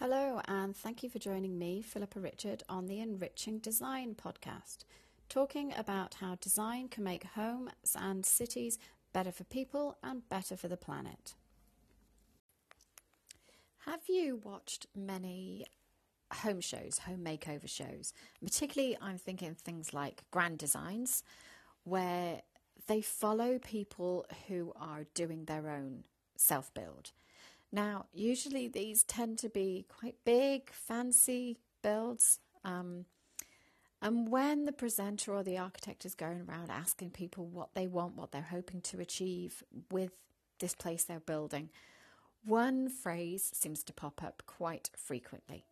Hello, and thank you for joining me, Philippa Richard, on the Enriching Design podcast, talking about how design can make homes and cities better for people and better for the planet. Have you watched many home shows, home makeover shows? Particularly, I'm thinking things like Grand Designs, where they follow people who are doing their own self build. Now, usually these tend to be quite big, fancy builds. Um, and when the presenter or the architect is going around asking people what they want, what they're hoping to achieve with this place they're building, one phrase seems to pop up quite frequently.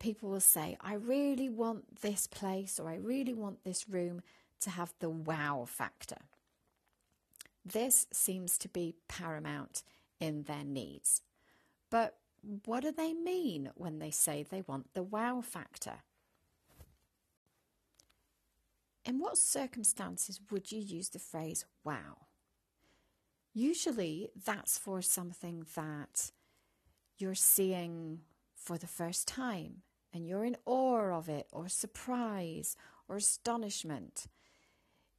People will say, I really want this place or I really want this room to have the wow factor. This seems to be paramount in their needs. But what do they mean when they say they want the wow factor? In what circumstances would you use the phrase wow? Usually that's for something that you're seeing for the first time and you're in awe of it, or surprise, or astonishment.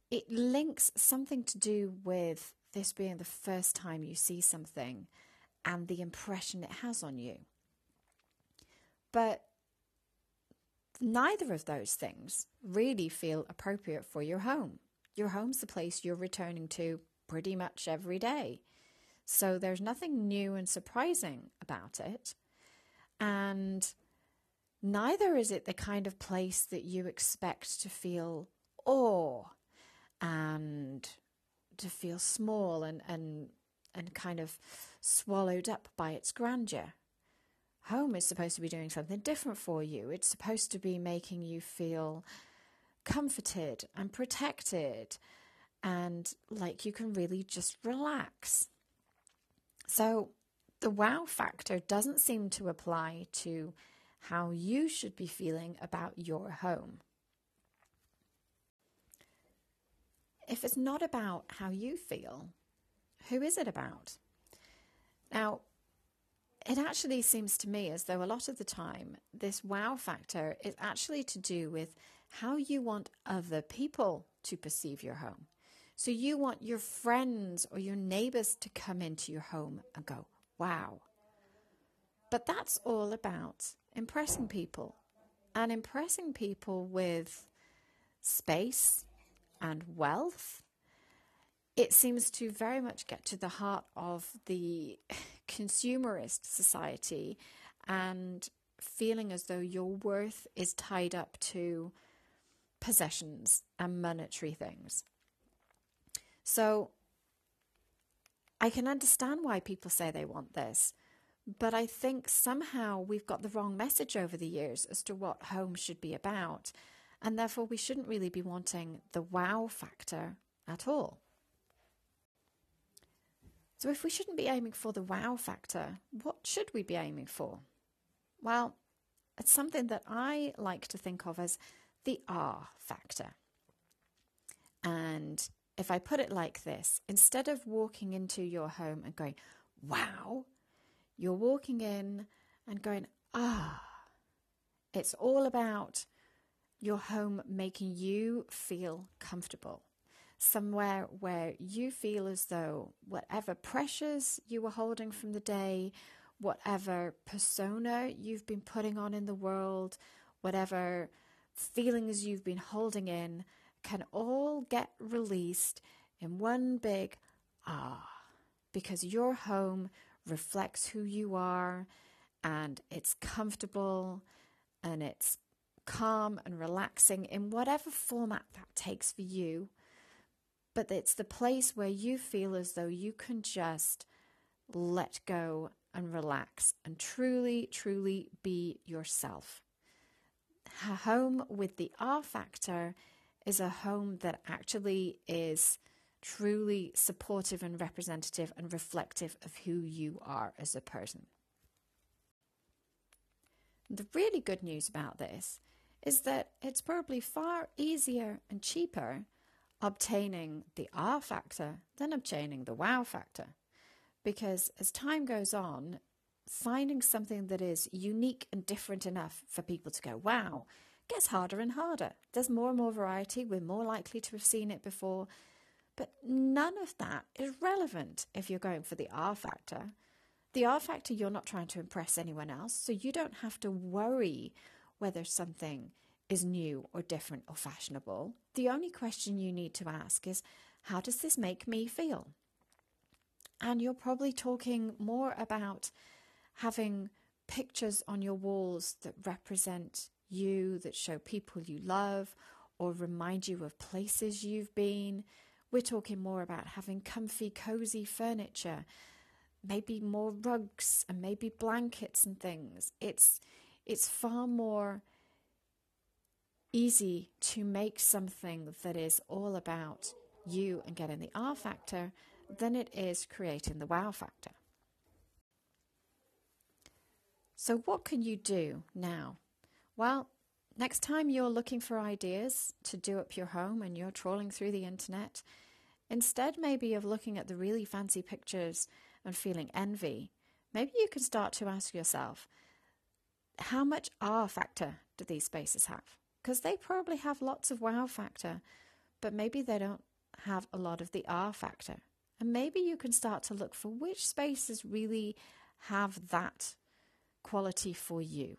It links something to do with this being the first time you see something and the impression it has on you. But neither of those things really feel appropriate for your home. Your home's the place you're returning to pretty much every day. So there's nothing new and surprising about it. And neither is it the kind of place that you expect to feel awe and to feel small and, and and kind of swallowed up by its grandeur. Home is supposed to be doing something different for you. It's supposed to be making you feel comforted and protected and like you can really just relax. So, the wow factor doesn't seem to apply to how you should be feeling about your home. If it's not about how you feel, who is it about? Now, it actually seems to me as though a lot of the time this wow factor is actually to do with how you want other people to perceive your home. So you want your friends or your neighbors to come into your home and go, wow. But that's all about impressing people and impressing people with space and wealth it seems to very much get to the heart of the consumerist society and feeling as though your worth is tied up to possessions and monetary things. So I can understand why people say they want this, but I think somehow we've got the wrong message over the years as to what home should be about, and therefore we shouldn't really be wanting the wow factor at all. So, if we shouldn't be aiming for the wow factor, what should we be aiming for? Well, it's something that I like to think of as the R factor. And if I put it like this, instead of walking into your home and going, wow, you're walking in and going, ah. It's all about your home making you feel comfortable. Somewhere where you feel as though whatever pressures you were holding from the day, whatever persona you've been putting on in the world, whatever feelings you've been holding in, can all get released in one big ah, because your home reflects who you are and it's comfortable and it's calm and relaxing in whatever format that takes for you but it's the place where you feel as though you can just let go and relax and truly, truly be yourself. A home with the R factor is a home that actually is truly supportive and representative and reflective of who you are as a person. The really good news about this is that it's probably far easier and cheaper obtaining the R factor than obtaining the wow factor. Because as time goes on, finding something that is unique and different enough for people to go, wow, gets harder and harder. There's more and more variety. We're more likely to have seen it before. But none of that is relevant if you're going for the R factor. The R factor, you're not trying to impress anyone else, so you don't have to worry whether something is new or different or fashionable. The only question you need to ask is, how does this make me feel? And you're probably talking more about having pictures on your walls that represent you, that show people you love, or remind you of places you've been. We're talking more about having comfy, cozy furniture, maybe more rugs and maybe blankets and things. It's it's far more easy to make something that is all about you and getting the R factor than it is creating the wow factor. So, what can you do now? Well, next time you're looking for ideas to do up your home and you're trawling through the internet, instead maybe of looking at the really fancy pictures and feeling envy, maybe you can start to ask yourself, how much R factor do these spaces have? Because they probably have lots of wow factor, but maybe they don't have a lot of the R factor. And maybe you can start to look for which spaces really have that quality for you.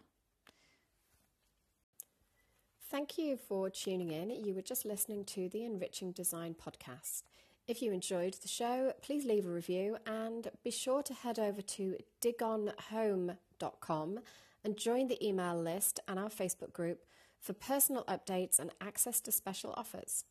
Thank you for tuning in. You were just listening to the Enriching Design podcast. If you enjoyed the show, please leave a review and be sure to head over to digonhome.com and join the email list and our Facebook group for personal updates and access to special offers.